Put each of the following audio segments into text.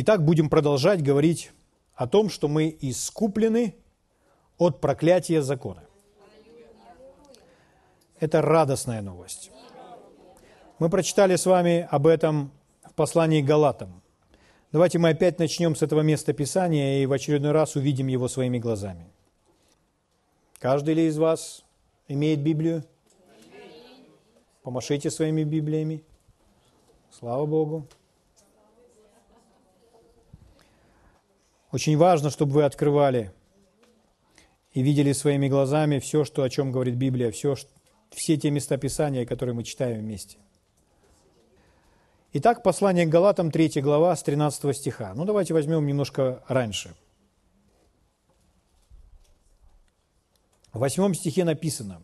Итак, будем продолжать говорить о том, что мы искуплены от проклятия закона. Это радостная новость. Мы прочитали с вами об этом в послании Галатам. Давайте мы опять начнем с этого места Писания и в очередной раз увидим его своими глазами. Каждый ли из вас имеет Библию? Помашите своими Библиями. Слава Богу. Очень важно, чтобы вы открывали и видели своими глазами все, что, о чем говорит Библия, все, все те места Писания, которые мы читаем вместе. Итак, послание к Галатам, 3 глава, с 13 стиха. Ну, давайте возьмем немножко раньше. В 8 стихе написано,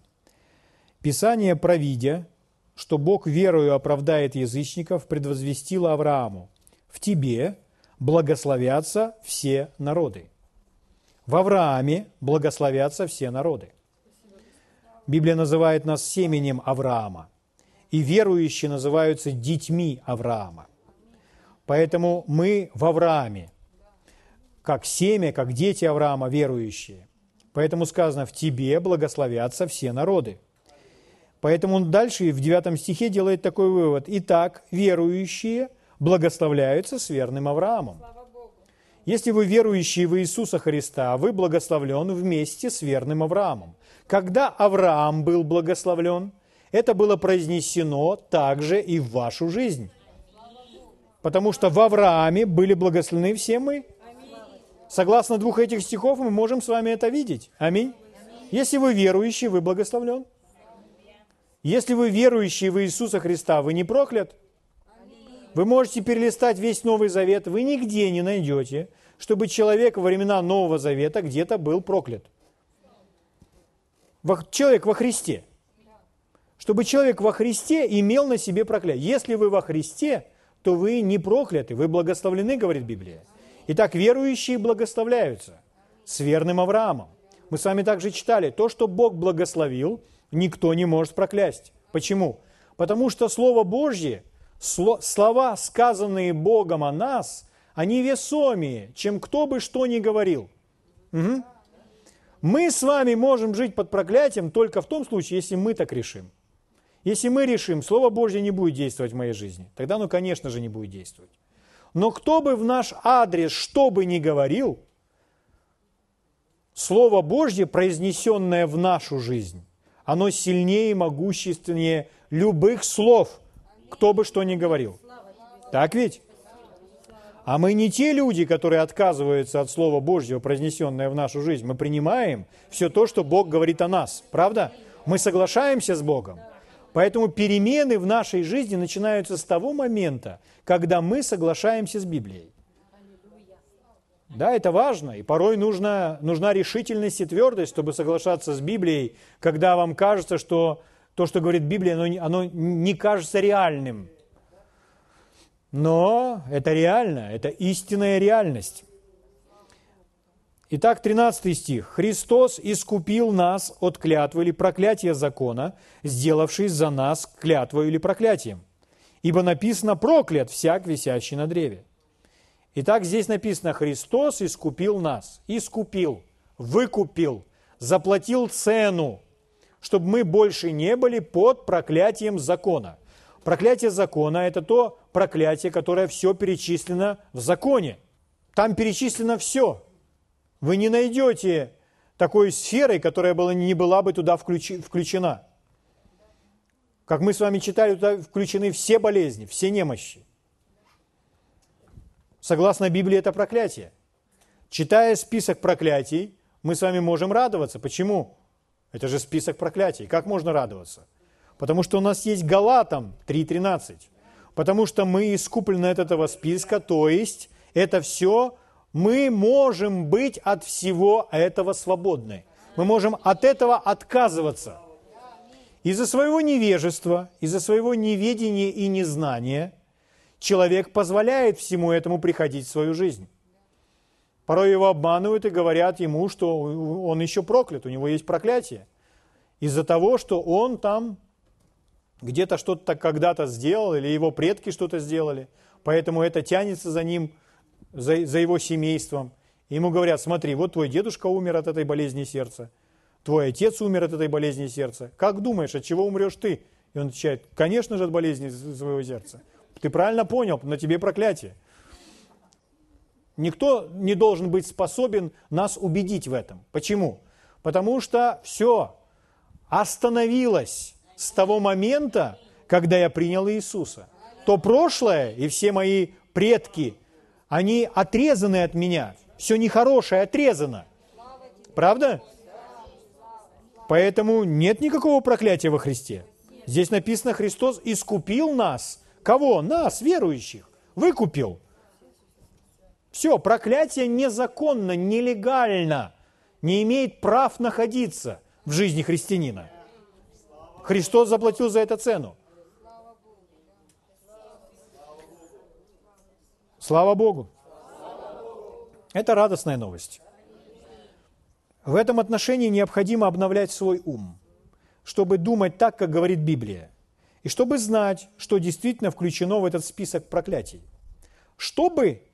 «Писание, провидя, что Бог верою оправдает язычников, предвозвестило Аврааму, в тебе благословятся все народы». В Аврааме благословятся все народы. Библия называет нас семенем Авраама, и верующие называются детьми Авраама. Поэтому мы в Аврааме, как семя, как дети Авраама, верующие. Поэтому сказано, в тебе благословятся все народы. Поэтому он дальше в 9 стихе делает такой вывод. Итак, верующие благословляются с верным Авраамом. Если вы верующие в Иисуса Христа, вы благословлен вместе с верным Авраамом. Когда Авраам был благословлен, это было произнесено также и в вашу жизнь. Потому что в Аврааме были благословлены все мы. Согласно двух этих стихов мы можем с вами это видеть. Аминь. Если вы верующий, вы благословлен. Если вы верующий в Иисуса Христа, вы не проклят. Вы можете перелистать весь Новый Завет, вы нигде не найдете, чтобы человек во времена Нового Завета где-то был проклят. Человек во Христе. Чтобы человек во Христе имел на себе проклятие. Если вы во Христе, то вы не прокляты, вы благословлены, говорит Библия. Итак, верующие благословляются с верным Авраамом. Мы с вами также читали, то, что Бог благословил, никто не может проклясть. Почему? Потому что Слово Божье – слова, сказанные Богом о нас, они весомее, чем кто бы что ни говорил. Угу. Мы с вами можем жить под проклятием только в том случае, если мы так решим. Если мы решим, Слово Божье не будет действовать в моей жизни, тогда оно, конечно же, не будет действовать. Но кто бы в наш адрес что бы ни говорил, Слово Божье, произнесенное в нашу жизнь, оно сильнее и могущественнее любых слов – кто бы что ни говорил. Так ведь? А мы не те люди, которые отказываются от Слова Божьего, произнесенное в нашу жизнь. Мы принимаем все то, что Бог говорит о нас. Правда? Мы соглашаемся с Богом. Поэтому перемены в нашей жизни начинаются с того момента, когда мы соглашаемся с Библией. Да, это важно, и порой нужна, нужна решительность и твердость, чтобы соглашаться с Библией, когда вам кажется, что то, что говорит Библия, оно, оно не кажется реальным. Но это реально, это истинная реальность. Итак, 13 стих. «Христос искупил нас от клятвы или проклятия закона, сделавшись за нас клятвой или проклятием. Ибо написано «проклят всяк, висящий на древе». Итак, здесь написано «Христос искупил нас». Искупил, выкупил, заплатил цену чтобы мы больше не были под проклятием закона. Проклятие закона – это то проклятие, которое все перечислено в законе. Там перечислено все. Вы не найдете такой сферы, которая была, не была бы туда включена. Как мы с вами читали, туда включены все болезни, все немощи. Согласно Библии, это проклятие. Читая список проклятий, мы с вами можем радоваться. Почему? Это же список проклятий. Как можно радоваться? Потому что у нас есть Галатам 3.13. Потому что мы искуплены от этого списка, то есть это все, мы можем быть от всего этого свободны. Мы можем от этого отказываться. Из-за своего невежества, из-за своего неведения и незнания человек позволяет всему этому приходить в свою жизнь. Порой его обманывают и говорят ему, что он еще проклят, у него есть проклятие. Из-за того, что он там где-то что-то когда-то сделал, или его предки что-то сделали. Поэтому это тянется за ним за, за его семейством. И ему говорят, смотри, вот твой дедушка умер от этой болезни сердца, твой отец умер от этой болезни сердца. Как думаешь, от чего умрешь ты? И он отвечает, конечно же, от болезни своего сердца. Ты правильно понял, на тебе проклятие. Никто не должен быть способен нас убедить в этом. Почему? Потому что все остановилось с того момента, когда я принял Иисуса. То прошлое и все мои предки, они отрезаны от меня. Все нехорошее отрезано. Правда? Поэтому нет никакого проклятия во Христе. Здесь написано, Христос искупил нас. Кого? Нас, верующих. Выкупил. Все, проклятие незаконно, нелегально, не имеет прав находиться в жизни христианина. Христос заплатил за это цену. Слава Богу. Это радостная новость. В этом отношении необходимо обновлять свой ум, чтобы думать так, как говорит Библия, и чтобы знать, что действительно включено в этот список проклятий. Чтобы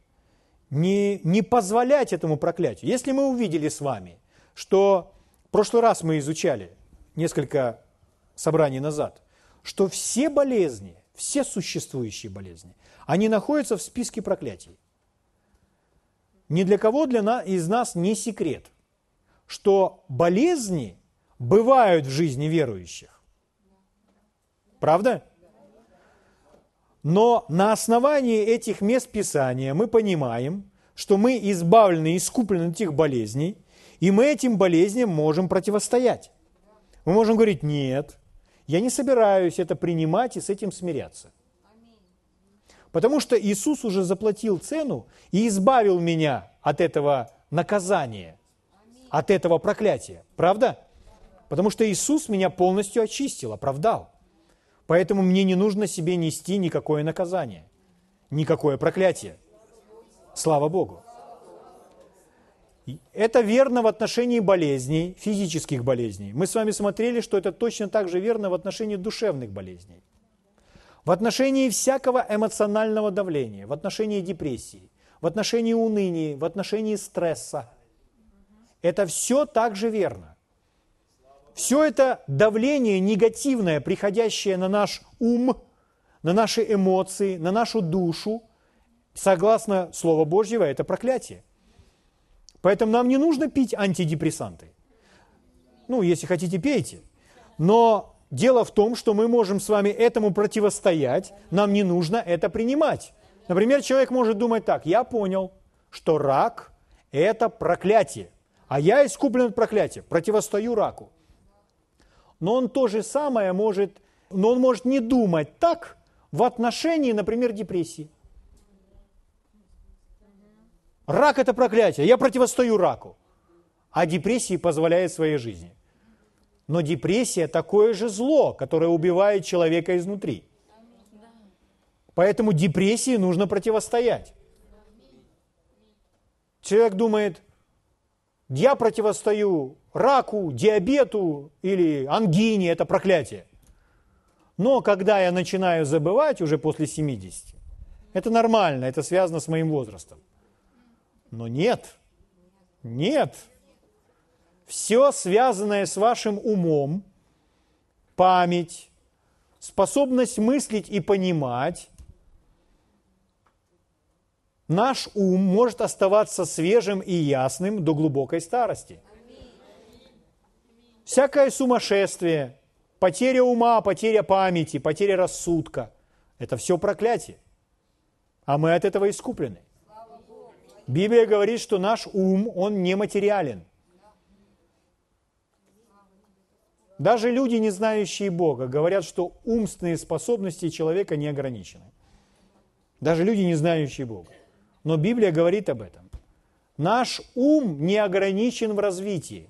не, не позволять этому проклятию. Если мы увидели с вами, что в прошлый раз мы изучали, несколько собраний назад, что все болезни, все существующие болезни, они находятся в списке проклятий. Ни для кого для нас, из нас не секрет, что болезни бывают в жизни верующих. Правда? Но на основании этих мест Писания мы понимаем, что мы избавлены, искуплены от этих болезней, и мы этим болезням можем противостоять. Мы можем говорить, нет, я не собираюсь это принимать и с этим смиряться. Потому что Иисус уже заплатил цену и избавил меня от этого наказания, от этого проклятия. Правда? Потому что Иисус меня полностью очистил, оправдал. Поэтому мне не нужно себе нести никакое наказание, никакое проклятие. Слава Богу. Это верно в отношении болезней, физических болезней. Мы с вами смотрели, что это точно так же верно в отношении душевных болезней. В отношении всякого эмоционального давления, в отношении депрессии, в отношении уныния, в отношении стресса. Это все также верно. Все это давление негативное, приходящее на наш ум, на наши эмоции, на нашу душу, согласно Слову Божьего, это проклятие. Поэтому нам не нужно пить антидепрессанты. Ну, если хотите, пейте. Но дело в том, что мы можем с вами этому противостоять, нам не нужно это принимать. Например, человек может думать так, я понял, что рак – это проклятие, а я искуплен от проклятия, противостою раку но он то же самое может, но он может не думать так в отношении, например, депрессии. Рак – это проклятие, я противостою раку, а депрессии позволяет своей жизни. Но депрессия – такое же зло, которое убивает человека изнутри. Поэтому депрессии нужно противостоять. Человек думает, я противостою раку, диабету или ангине, это проклятие. Но когда я начинаю забывать уже после 70, это нормально, это связано с моим возрастом. Но нет, нет. Все связанное с вашим умом, память, способность мыслить и понимать, наш ум может оставаться свежим и ясным до глубокой старости – Всякое сумасшествие, потеря ума, потеря памяти, потеря рассудка – это все проклятие. А мы от этого искуплены. Библия говорит, что наш ум, он нематериален. Даже люди, не знающие Бога, говорят, что умственные способности человека не ограничены. Даже люди, не знающие Бога. Но Библия говорит об этом. Наш ум не ограничен в развитии.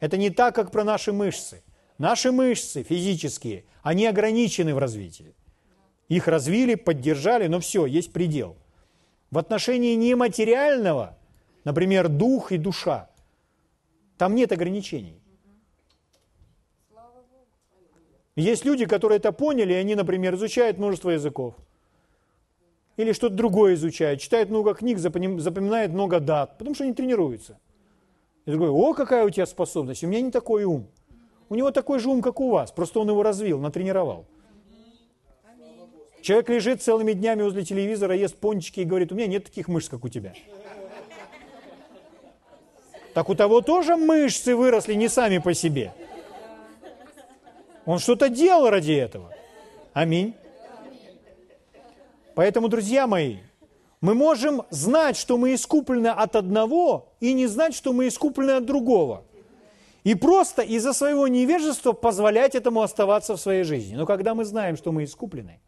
Это не так, как про наши мышцы. Наши мышцы физические, они ограничены в развитии. Их развили, поддержали, но все, есть предел. В отношении нематериального, например, дух и душа, там нет ограничений. Есть люди, которые это поняли, и они, например, изучают множество языков. или что-то другое изучает, читает много книг, запоминает много дат, потому что они тренируются. И другой, о, какая у тебя способность, у меня не такой ум. У него такой же ум, как у вас, просто он его развил, натренировал. Человек лежит целыми днями возле телевизора, ест пончики и говорит, у меня нет таких мышц, как у тебя. Так у того тоже мышцы выросли не сами по себе. Он что-то делал ради этого. Аминь. Поэтому, друзья мои, мы можем знать, что мы искуплены от одного, и не знать, что мы искуплены от другого. И просто из-за своего невежества позволять этому оставаться в своей жизни. Но когда мы знаем, что мы искуплены,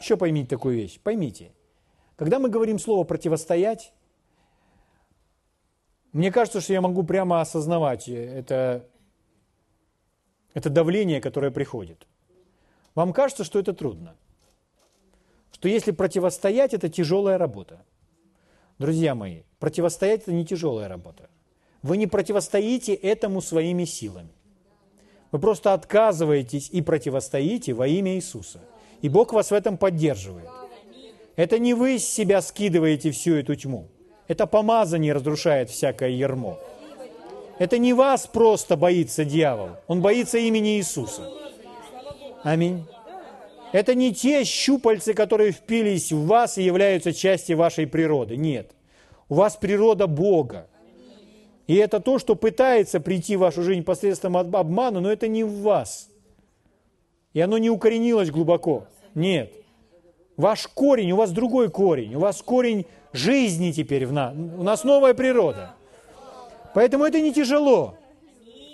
еще поймите такую вещь, поймите, когда мы говорим слово «противостоять», мне кажется, что я могу прямо осознавать это, это давление, которое приходит. Вам кажется, что это трудно? Что если противостоять, это тяжелая работа. Друзья мои, противостоять – это не тяжелая работа. Вы не противостоите этому своими силами. Вы просто отказываетесь и противостоите во имя Иисуса. И Бог вас в этом поддерживает. Это не вы с себя скидываете всю эту тьму. Это помазание разрушает всякое ермо. Это не вас просто боится дьявол, он боится имени Иисуса. Аминь. Это не те щупальцы, которые впились в вас и являются частью вашей природы. Нет. У вас природа Бога. И это то, что пытается прийти в вашу жизнь посредством обмана, но это не в вас. И оно не укоренилось глубоко. Нет. Ваш корень, у вас другой корень. У вас корень жизни теперь в нас. У нас новая природа. Поэтому это не тяжело.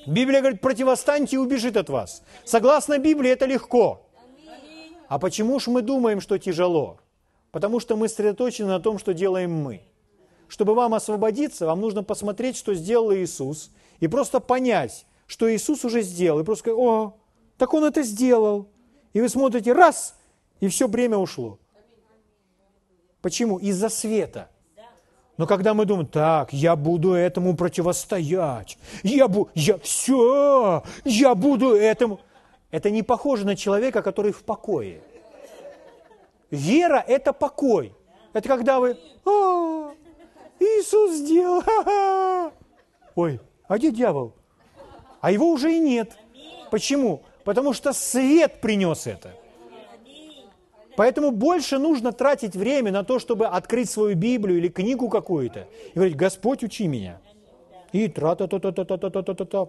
Библия говорит, противостаньте и убежит от вас. Согласно Библии, это легко. А почему же мы думаем, что тяжело? Потому что мы сосредоточены на том, что делаем мы. Чтобы вам освободиться, вам нужно посмотреть, что сделал Иисус, и просто понять, что Иисус уже сделал. И просто сказать, о, так Он это сделал. И вы смотрите, раз, и все бремя ушло. Почему? Из-за света. Но когда мы думаем, так, я буду этому противостоять, я, бу, я все, я буду этому. Это не похоже на человека, который в покое. Вера – это покой. Это когда вы, а, Иисус сделал, ха-ха. ой, а где дьявол? А его уже и нет. Почему? Потому что свет принес это. Поэтому больше нужно тратить время на то, чтобы открыть свою Библию или книгу какую-то и говорить, Господь, учи меня. И тра-та-та-та-та-та-та-та-та.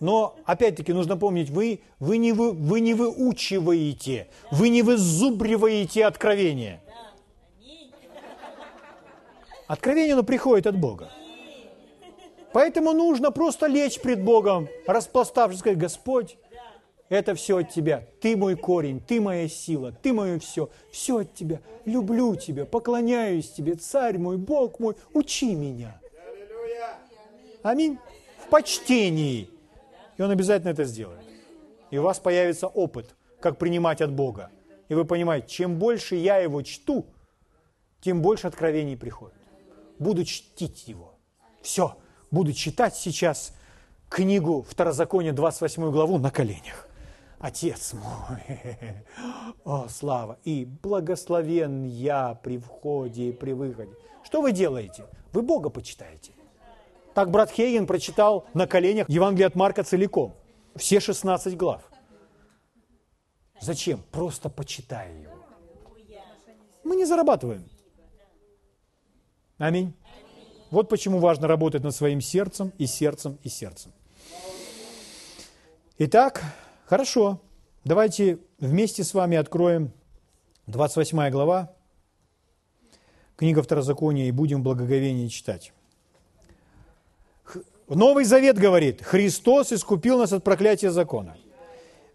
Но, опять-таки, нужно помнить, вы, вы, не вы, вы не выучиваете, вы не вызубриваете откровение. Откровение, оно приходит от Бога. Поэтому нужно просто лечь пред Богом, распластавшись, сказать, Господь, это все от Тебя. Ты мой корень, Ты моя сила, Ты мое все. Все от Тебя. Люблю Тебя, поклоняюсь Тебе, Царь мой, Бог мой, учи меня. Аминь. В почтении. И Он обязательно это сделает. И у вас появится опыт, как принимать от Бога. И вы понимаете, чем больше я Его чту, тем больше откровений приходит. Буду чтить Его. Все. Буду читать сейчас книгу Второзакония, 28 главу на коленях. Отец мой, о, слава, и благословен я при входе и при выходе. Что вы делаете? Вы Бога почитаете. Так брат Хейген прочитал на коленях Евангелие от Марка целиком, все 16 глав. Зачем? Просто почитай его. Мы не зарабатываем. Аминь. Вот почему важно работать над своим сердцем и сердцем и сердцем. Итак, Хорошо, давайте вместе с вами откроем 28 глава, книга Второзакония, и будем благоговение читать. Новый Завет говорит, Христос искупил нас от проклятия закона.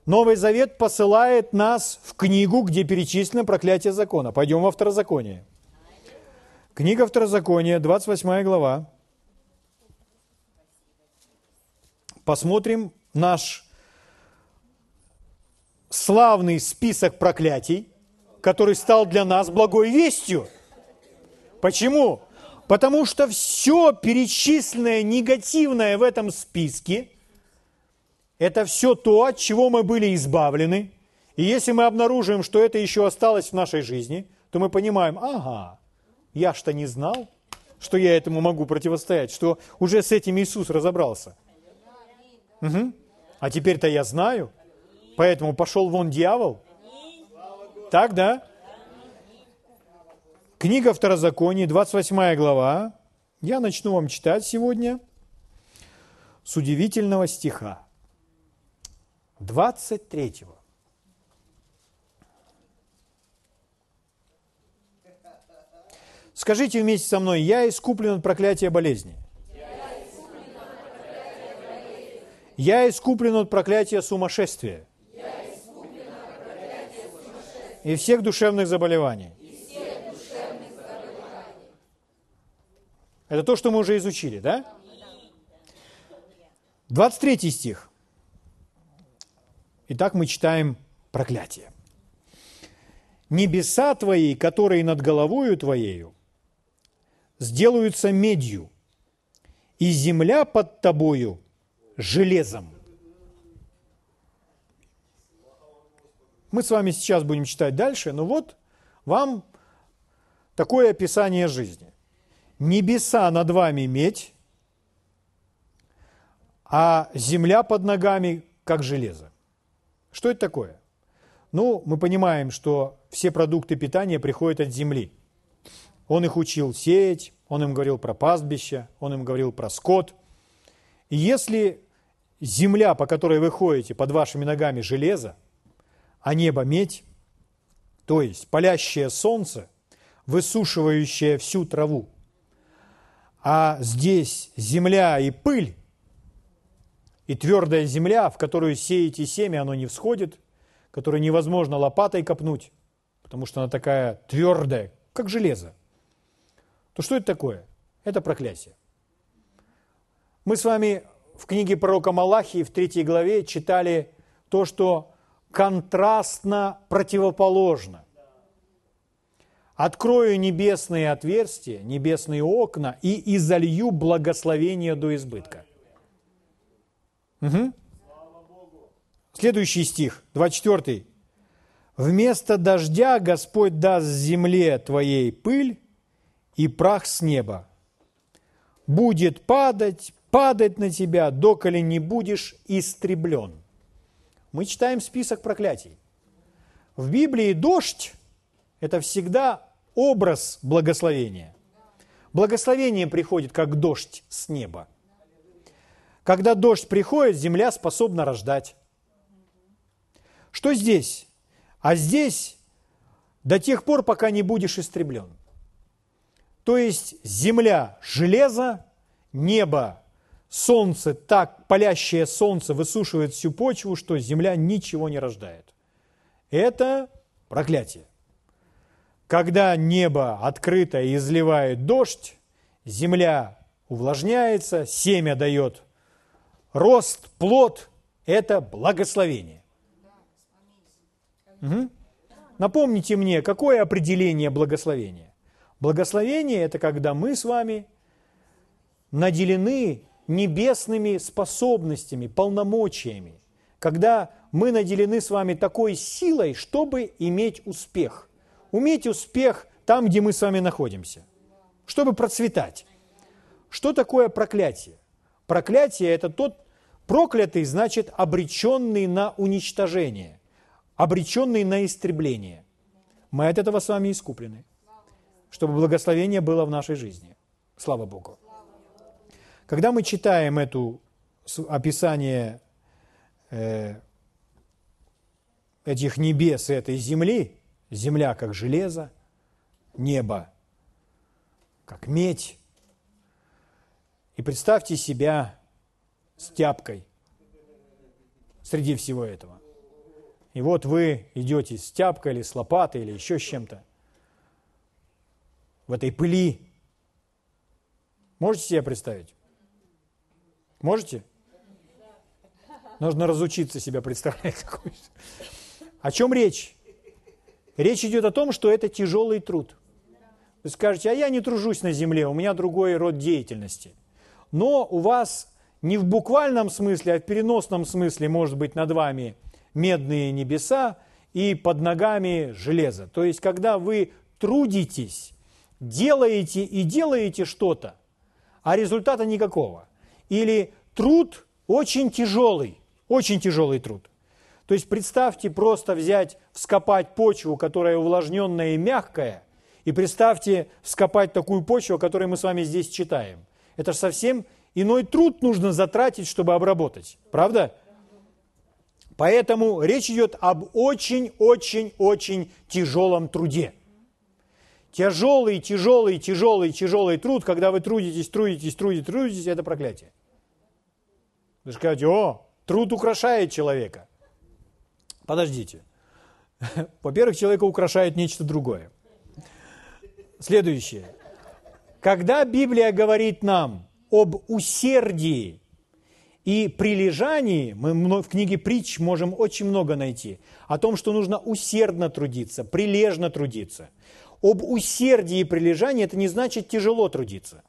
Новый Завет посылает нас в книгу, где перечислено проклятие закона. Пойдем во Второзаконие. Книга Второзакония, 28 глава. Посмотрим наш славный список проклятий, который стал для нас благой вестью. Почему? Потому что все перечисленное негативное в этом списке – это все то, от чего мы были избавлены, И если мы обнаруживаем, что это еще осталось в нашей жизни, то мы понимаем, ага, я что не знал, что я этому могу противостоять, что уже с этим Иисус разобрался. Угу. А теперь-то я знаю, поэтому пошел вон дьявол. Так, да? Книга Второзакония, 28 глава. Я начну вам читать сегодня с удивительного стиха. 23. Скажите вместе со мной, я искуплен от проклятия болезни. Я искуплен от проклятия сумасшествия. И всех душевных заболеваний. Это то, что мы уже изучили, да? 23 стих. Итак, мы читаем проклятие. «Небеса твои, которые над головою твоею, сделаются медью, и земля под тобою железом». Мы с вами сейчас будем читать дальше, но вот вам такое описание жизни. Небеса над вами медь, а земля под ногами как железо. Что это такое? Ну, мы понимаем, что все продукты питания приходят от земли. Он их учил сеять, он им говорил про пастбище, он им говорил про скот. И если земля, по которой вы ходите, под вашими ногами железо, а небо медь, то есть палящее солнце, высушивающее всю траву, а здесь земля и пыль, и твердая земля, в которую сеете семя, оно не всходит, которую невозможно лопатой копнуть, потому что она такая твердая, как железо. То что это такое? Это проклятие. Мы с вами в книге пророка Малахии в третьей главе читали то, что контрастно противоположно. Открою небесные отверстия, небесные окна и изолью благословение до избытка. Угу. Следующий стих, 24. «Вместо дождя Господь даст земле твоей пыль и прах с неба. Будет падать, падать на тебя, доколе не будешь истреблен». Мы читаем список проклятий. В Библии дождь – это всегда образ благословения. Благословение приходит как дождь с неба. Когда дождь приходит, земля способна рождать. Что здесь? А здесь до тех пор, пока не будешь истреблен. То есть земля – железо, небо – солнце, так палящее солнце высушивает всю почву, что земля ничего не рождает. Это проклятие. Когда небо открыто и изливает дождь, земля увлажняется, семя дает рост, плод – это благословение. Угу. Напомните мне, какое определение благословения? Благословение – это когда мы с вами наделены небесными способностями, полномочиями, когда мы наделены с вами такой силой, чтобы иметь успех – уметь успех там, где мы с вами находимся, чтобы процветать. Что такое проклятие? Проклятие – это тот проклятый, значит, обреченный на уничтожение, обреченный на истребление. Мы от этого с вами искуплены, чтобы благословение было в нашей жизни. Слава Богу. Когда мы читаем это описание э, этих небес и этой земли, Земля как железо, небо как медь. И представьте себя с тяпкой среди всего этого. И вот вы идете с тяпкой или с лопатой или еще с чем-то в этой пыли. Можете себе представить? Можете? Нужно разучиться себя представлять. О чем речь? Речь идет о том, что это тяжелый труд. Вы скажете, а я не тружусь на земле, у меня другой род деятельности. Но у вас не в буквальном смысле, а в переносном смысле может быть над вами медные небеса и под ногами железо. То есть, когда вы трудитесь, делаете и делаете что-то, а результата никакого. Или труд очень тяжелый, очень тяжелый труд. То есть представьте просто взять, вскопать почву, которая увлажненная и мягкая, и представьте вскопать такую почву, о которой мы с вами здесь читаем. Это же совсем иной труд нужно затратить, чтобы обработать. Правда? Поэтому речь идет об очень-очень-очень тяжелом труде. Тяжелый, тяжелый, тяжелый, тяжелый труд, когда вы трудитесь, трудитесь, трудитесь, трудитесь, это проклятие. Вы скажете, о, труд украшает человека. Подождите. Во-первых, человека украшает нечто другое. Следующее. Когда Библия говорит нам об усердии и прилежании, мы в книге притч можем очень много найти, о том, что нужно усердно трудиться, прилежно трудиться. Об усердии и прилежании это не значит тяжело трудиться.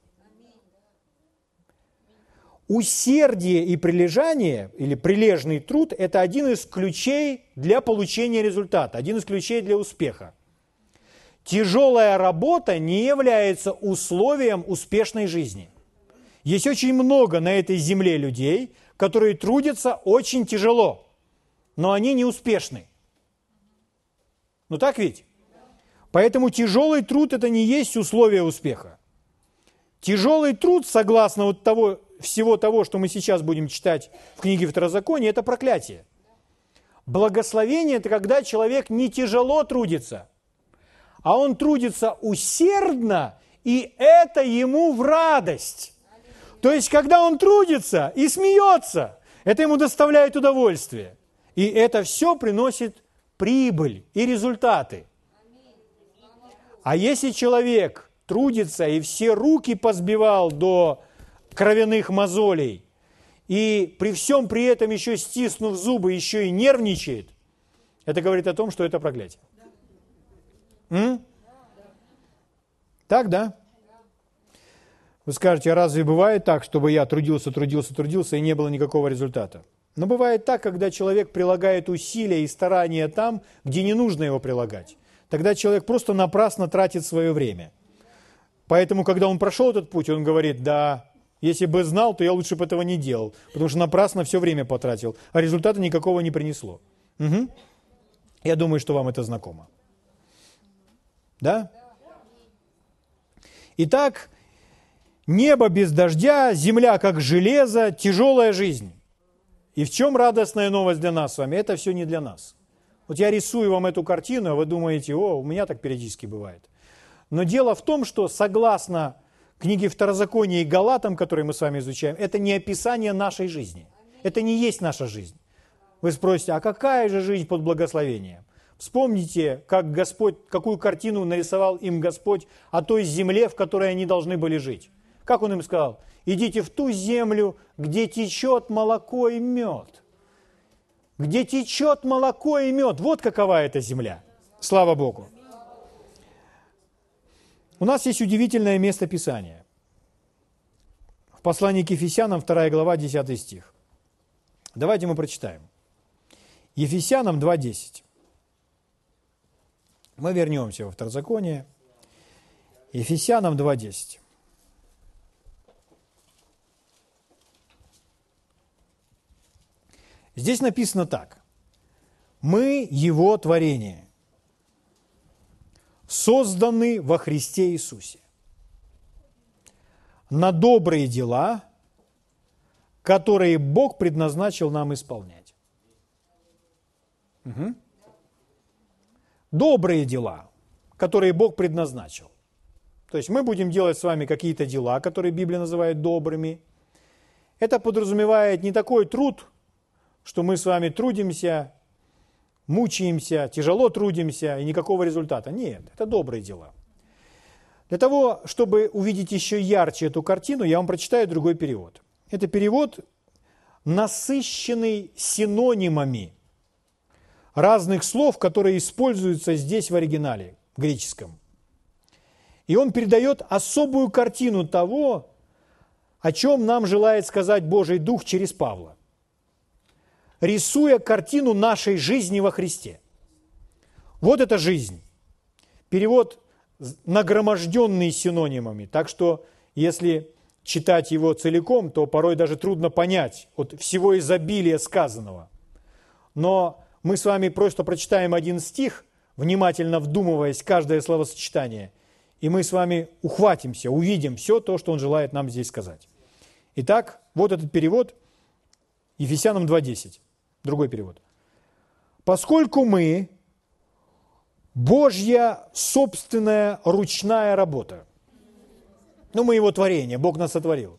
Усердие и прилежание, или прилежный труд, это один из ключей для получения результата, один из ключей для успеха. Тяжелая работа не является условием успешной жизни. Есть очень много на этой земле людей, которые трудятся очень тяжело, но они не успешны. Ну так ведь? Поэтому тяжелый труд – это не есть условие успеха. Тяжелый труд, согласно вот того, всего того, что мы сейчас будем читать в книге Второзакония, это проклятие. Благословение – это когда человек не тяжело трудится, а он трудится усердно, и это ему в радость. То есть, когда он трудится и смеется, это ему доставляет удовольствие. И это все приносит прибыль и результаты. А если человек трудится и все руки позбивал до кровяных мозолей, и при всем при этом еще стиснув зубы, еще и нервничает, это говорит о том, что это проклятие. М? Так, да? Вы скажете, а разве бывает так, чтобы я трудился, трудился, трудился, и не было никакого результата? Но бывает так, когда человек прилагает усилия и старания там, где не нужно его прилагать тогда человек просто напрасно тратит свое время. Поэтому, когда он прошел этот путь, он говорит, да, если бы знал, то я лучше бы этого не делал, потому что напрасно все время потратил, а результата никакого не принесло. Угу. Я думаю, что вам это знакомо. Да? Итак, небо без дождя, земля как железо, тяжелая жизнь. И в чем радостная новость для нас с вами? Это все не для нас. Вот я рисую вам эту картину, а вы думаете, о, у меня так периодически бывает. Но дело в том, что согласно книге Второзакония и Галатам, которые мы с вами изучаем, это не описание нашей жизни. Это не есть наша жизнь. Вы спросите, а какая же жизнь под благословением? Вспомните, как Господь, какую картину нарисовал им Господь о той земле, в которой они должны были жить. Как Он им сказал? Идите в ту землю, где течет молоко и мед где течет молоко и мед. Вот какова эта земля. Слава Богу. У нас есть удивительное место Писания. В послании к Ефесянам, 2 глава, 10 стих. Давайте мы прочитаем. Ефесянам 2.10. Мы вернемся во Второзаконие. Ефесянам 2.10. Здесь написано так. Мы Его творение, созданы во Христе Иисусе на добрые дела, которые Бог предназначил нам исполнять. Угу. Добрые дела, которые Бог предназначил. То есть мы будем делать с вами какие-то дела, которые Библия называет добрыми. Это подразумевает не такой труд, что мы с вами трудимся, мучаемся, тяжело трудимся и никакого результата. Нет, это добрые дела. Для того, чтобы увидеть еще ярче эту картину, я вам прочитаю другой перевод. Это перевод, насыщенный синонимами разных слов, которые используются здесь в оригинале греческом. И он передает особую картину того, о чем нам желает сказать Божий Дух через Павла рисуя картину нашей жизни во Христе. Вот это жизнь. Перевод нагроможденный синонимами. Так что, если читать его целиком, то порой даже трудно понять от всего изобилия сказанного. Но мы с вами просто прочитаем один стих, внимательно вдумываясь каждое словосочетание, и мы с вами ухватимся, увидим все то, что он желает нам здесь сказать. Итак, вот этот перевод Ефесянам 2.10, другой перевод. «Поскольку мы Божья собственная ручная работа. Ну, мы его творение, Бог нас сотворил.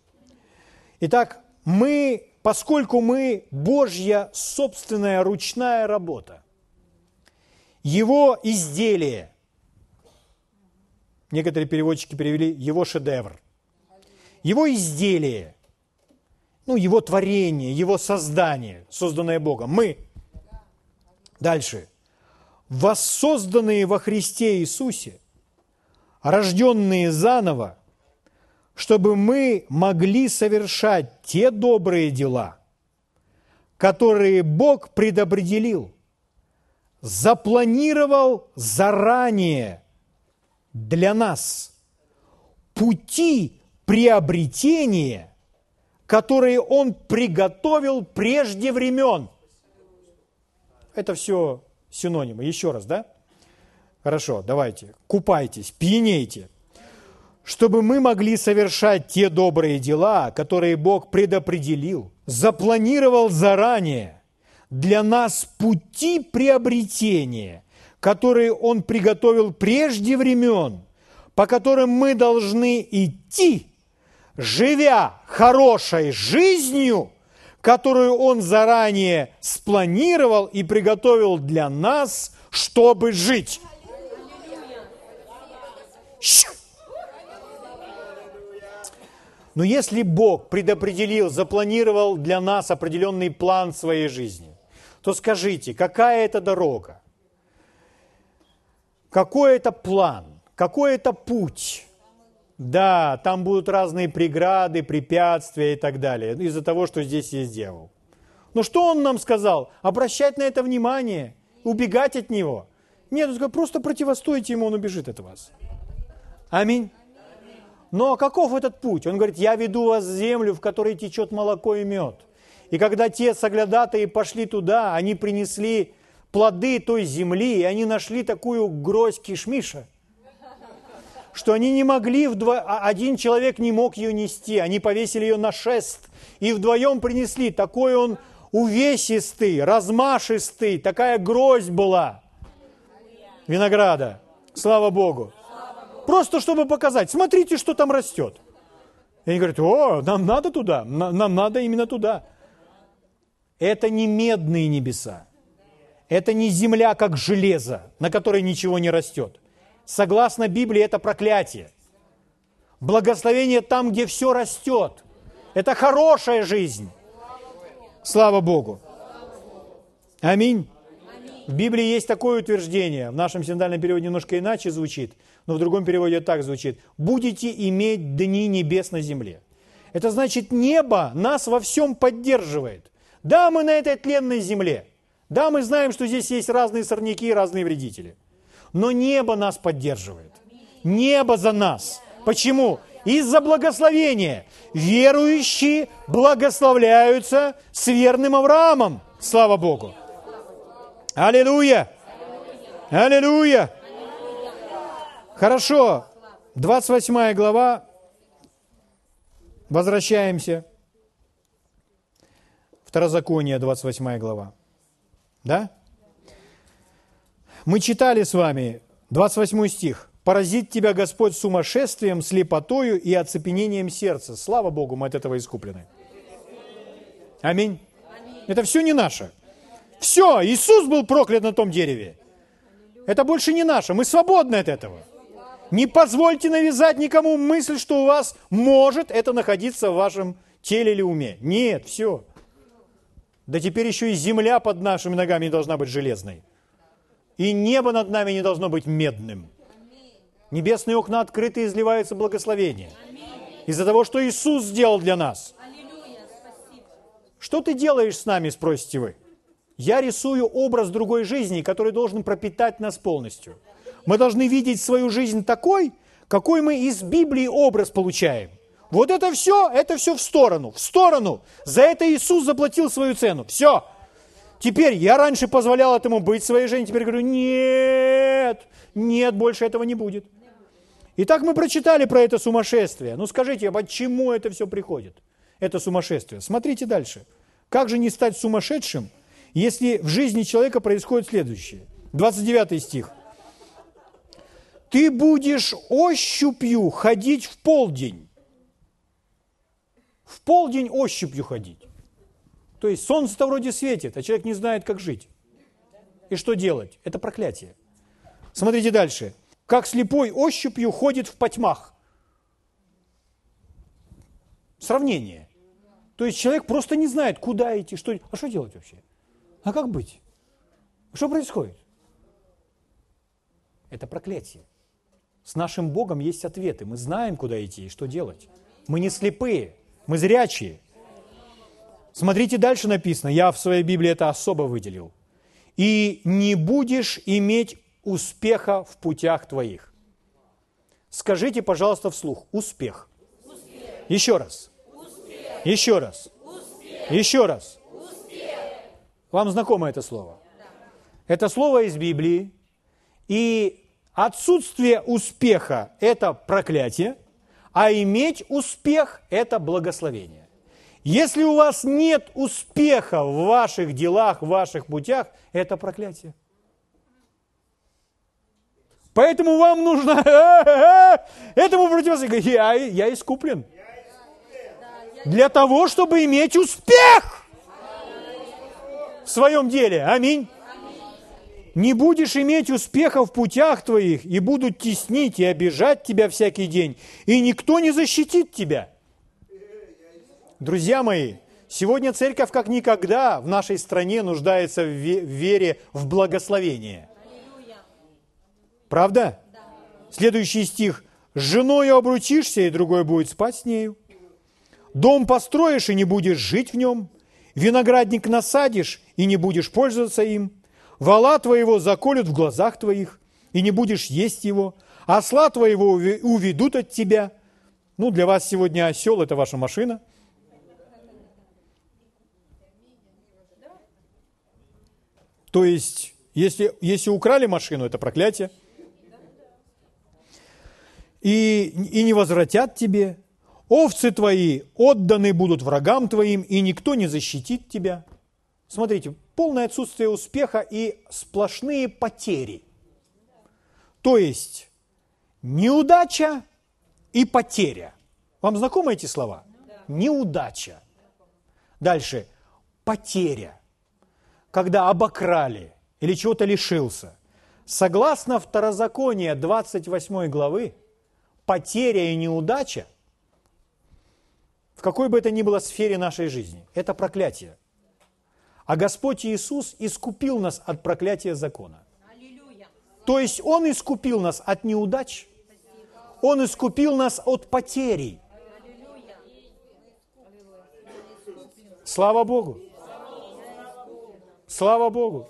Итак, мы, поскольку мы Божья собственная ручная работа, его изделие, некоторые переводчики перевели его шедевр, его изделие, ну, его творение, его создание, созданное Богом, мы. Дальше – воссозданные во Христе Иисусе, рожденные заново, чтобы мы могли совершать те добрые дела, которые Бог предопределил, запланировал заранее для нас. Пути приобретения, которые Он приготовил прежде времен. Это все синонимы. Еще раз, да? Хорошо, давайте. Купайтесь, пьянейте, чтобы мы могли совершать те добрые дела, которые Бог предопределил, запланировал заранее для нас пути приобретения, которые Он приготовил прежде времен, по которым мы должны идти, живя хорошей жизнью – которую Он заранее спланировал и приготовил для нас, чтобы жить. Но если Бог предопределил, запланировал для нас определенный план своей жизни, то скажите, какая это дорога? Какой это план? Какой это путь? Да, там будут разные преграды, препятствия и так далее, из-за того, что здесь есть дьявол. Но что он нам сказал? Обращать на это внимание, убегать от него. Нет, он сказал, просто противостойте ему, он убежит от вас. Аминь. Но каков этот путь? Он говорит, я веду вас в землю, в которой течет молоко и мед. И когда те соглядатые пошли туда, они принесли плоды той земли, и они нашли такую грозь кишмиша – что они не могли, вдво... А один человек не мог ее нести, они повесили ее на шест, и вдвоем принесли. Такой он увесистый, размашистый, такая гроздь была винограда. Слава Богу. Просто чтобы показать, смотрите, что там растет. И они говорят, о, нам надо туда, нам надо именно туда. Это не медные небеса. Это не земля, как железо, на которой ничего не растет согласно Библии, это проклятие. Благословение там, где все растет. Это хорошая жизнь. Слава Богу. Аминь. В Библии есть такое утверждение, в нашем синодальном переводе немножко иначе звучит, но в другом переводе так звучит. «Будете иметь дни небес на земле». Это значит, небо нас во всем поддерживает. Да, мы на этой тленной земле. Да, мы знаем, что здесь есть разные сорняки и разные вредители но небо нас поддерживает. Небо за нас. Почему? Из-за благословения. Верующие благословляются с верным Авраамом. Слава Богу. Аллилуйя. Аллилуйя. Хорошо. 28 глава. Возвращаемся. Второзаконие, 28 глава. Да? Мы читали с вами 28 стих. «Поразит тебя Господь сумасшествием, слепотою и оцепенением сердца». Слава Богу, мы от этого искуплены. Аминь. Это все не наше. Все, Иисус был проклят на том дереве. Это больше не наше. Мы свободны от этого. Не позвольте навязать никому мысль, что у вас может это находиться в вашем теле или уме. Нет, все. Да теперь еще и земля под нашими ногами не должна быть железной. И небо над нами не должно быть медным. Небесные окна открыты и изливается благословение. Из-за того, что Иисус сделал для нас. Что ты делаешь с нами, спросите вы? Я рисую образ другой жизни, который должен пропитать нас полностью. Мы должны видеть свою жизнь такой, какой мы из Библии образ получаем. Вот это все, это все в сторону, в сторону. За это Иисус заплатил свою цену. Все. Теперь я раньше позволял этому быть своей жене, теперь говорю, нет, нет, больше этого не будет. Итак, мы прочитали про это сумасшествие. Ну скажите, а почему это все приходит? Это сумасшествие. Смотрите дальше. Как же не стать сумасшедшим, если в жизни человека происходит следующее? 29 стих. Ты будешь ощупью ходить в полдень. В полдень ощупью ходить. То есть солнце-то вроде светит, а человек не знает, как жить. И что делать? Это проклятие. Смотрите дальше. Как слепой ощупью ходит в потьмах. Сравнение. То есть человек просто не знает, куда идти, что... А что делать вообще? А как быть? Что происходит? Это проклятие. С нашим Богом есть ответы. Мы знаем, куда идти и что делать. Мы не слепые, мы зрячие. Смотрите, дальше написано, я в своей Библии это особо выделил. «И не будешь иметь успеха в путях твоих». Скажите, пожалуйста, вслух, успех. успех. Еще раз. Успех. Еще раз. Успех. Еще раз. Успех. Вам знакомо это слово? Да. Это слово из Библии. И отсутствие успеха – это проклятие, а иметь успех – это благословение. Если у вас нет успеха в ваших делах, в ваших путях, это проклятие. Поэтому вам нужно этому противостоять. Я, я искуплен. Для того, чтобы иметь успех в своем деле. Аминь. Не будешь иметь успеха в путях твоих, и будут теснить и обижать тебя всякий день, и никто не защитит тебя. Друзья мои, сегодня церковь как никогда в нашей стране нуждается в вере в благословение. Правда? Следующий стих. «С женою обручишься, и другой будет спать с нею. Дом построишь, и не будешь жить в нем. Виноградник насадишь, и не будешь пользоваться им. Вала твоего заколют в глазах твоих, и не будешь есть его. Осла твоего уведут от тебя». Ну, для вас сегодня осел – это ваша машина – То есть, если, если украли машину, это проклятие. И, и не возвратят тебе. Овцы твои отданы будут врагам твоим, и никто не защитит тебя. Смотрите, полное отсутствие успеха и сплошные потери. То есть, неудача и потеря. Вам знакомы эти слова? Неудача. Дальше, потеря когда обокрали или чего-то лишился. Согласно Второзакония 28 главы, потеря и неудача в какой бы это ни было сфере нашей жизни – это проклятие. А Господь Иисус искупил нас от проклятия закона. То есть Он искупил нас от неудач, Он искупил нас от потерей. Слава Богу!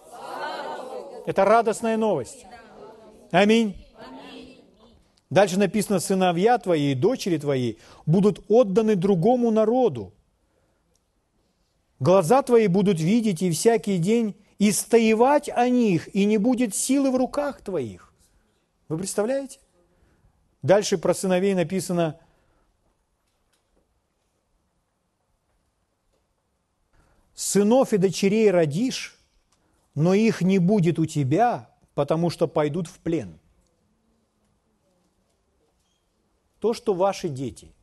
Это радостная новость. Аминь. Дальше написано, сыновья твои и дочери твои будут отданы другому народу. Глаза твои будут видеть и всякий день и стоевать о них, и не будет силы в руках твоих. Вы представляете? Дальше про сыновей написано, Сынов и дочерей родишь, но их не будет у тебя, потому что пойдут в плен. То, что ваши дети,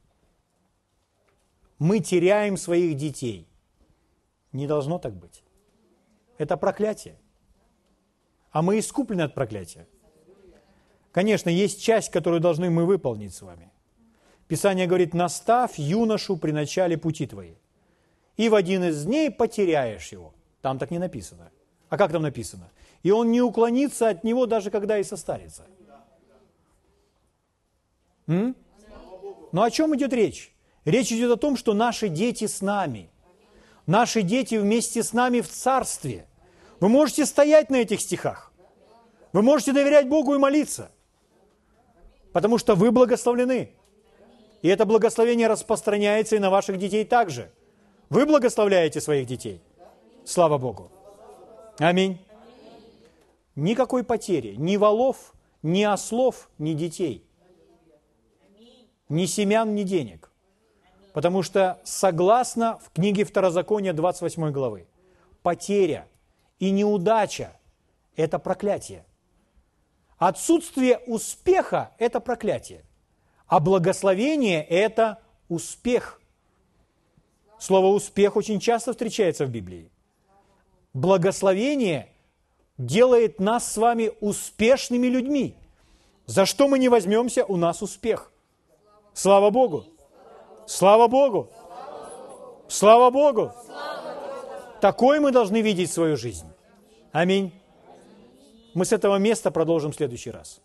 мы теряем своих детей, не должно так быть. Это проклятие. А мы искуплены от проклятия. Конечно, есть часть, которую должны мы выполнить с вами. Писание говорит, наставь юношу при начале пути твоей и в один из дней потеряешь его. Там так не написано. А как там написано? И он не уклонится от него, даже когда и состарится. М? Но о чем идет речь? Речь идет о том, что наши дети с нами. Наши дети вместе с нами в царстве. Вы можете стоять на этих стихах. Вы можете доверять Богу и молиться. Потому что вы благословлены. И это благословение распространяется и на ваших детей также. Вы благословляете своих детей. Слава Богу. Аминь. Никакой потери, ни волов, ни ослов, ни детей. Ни семян, ни денег. Потому что согласно в книге Второзакония 28 главы, потеря и неудача – это проклятие. Отсутствие успеха – это проклятие. А благословение – это успех. Слово «успех» очень часто встречается в Библии. Благословение делает нас с вами успешными людьми. За что мы не возьмемся, у нас успех. Слава Богу! Слава Богу! Слава Богу! Такой мы должны видеть свою жизнь. Аминь. Мы с этого места продолжим в следующий раз.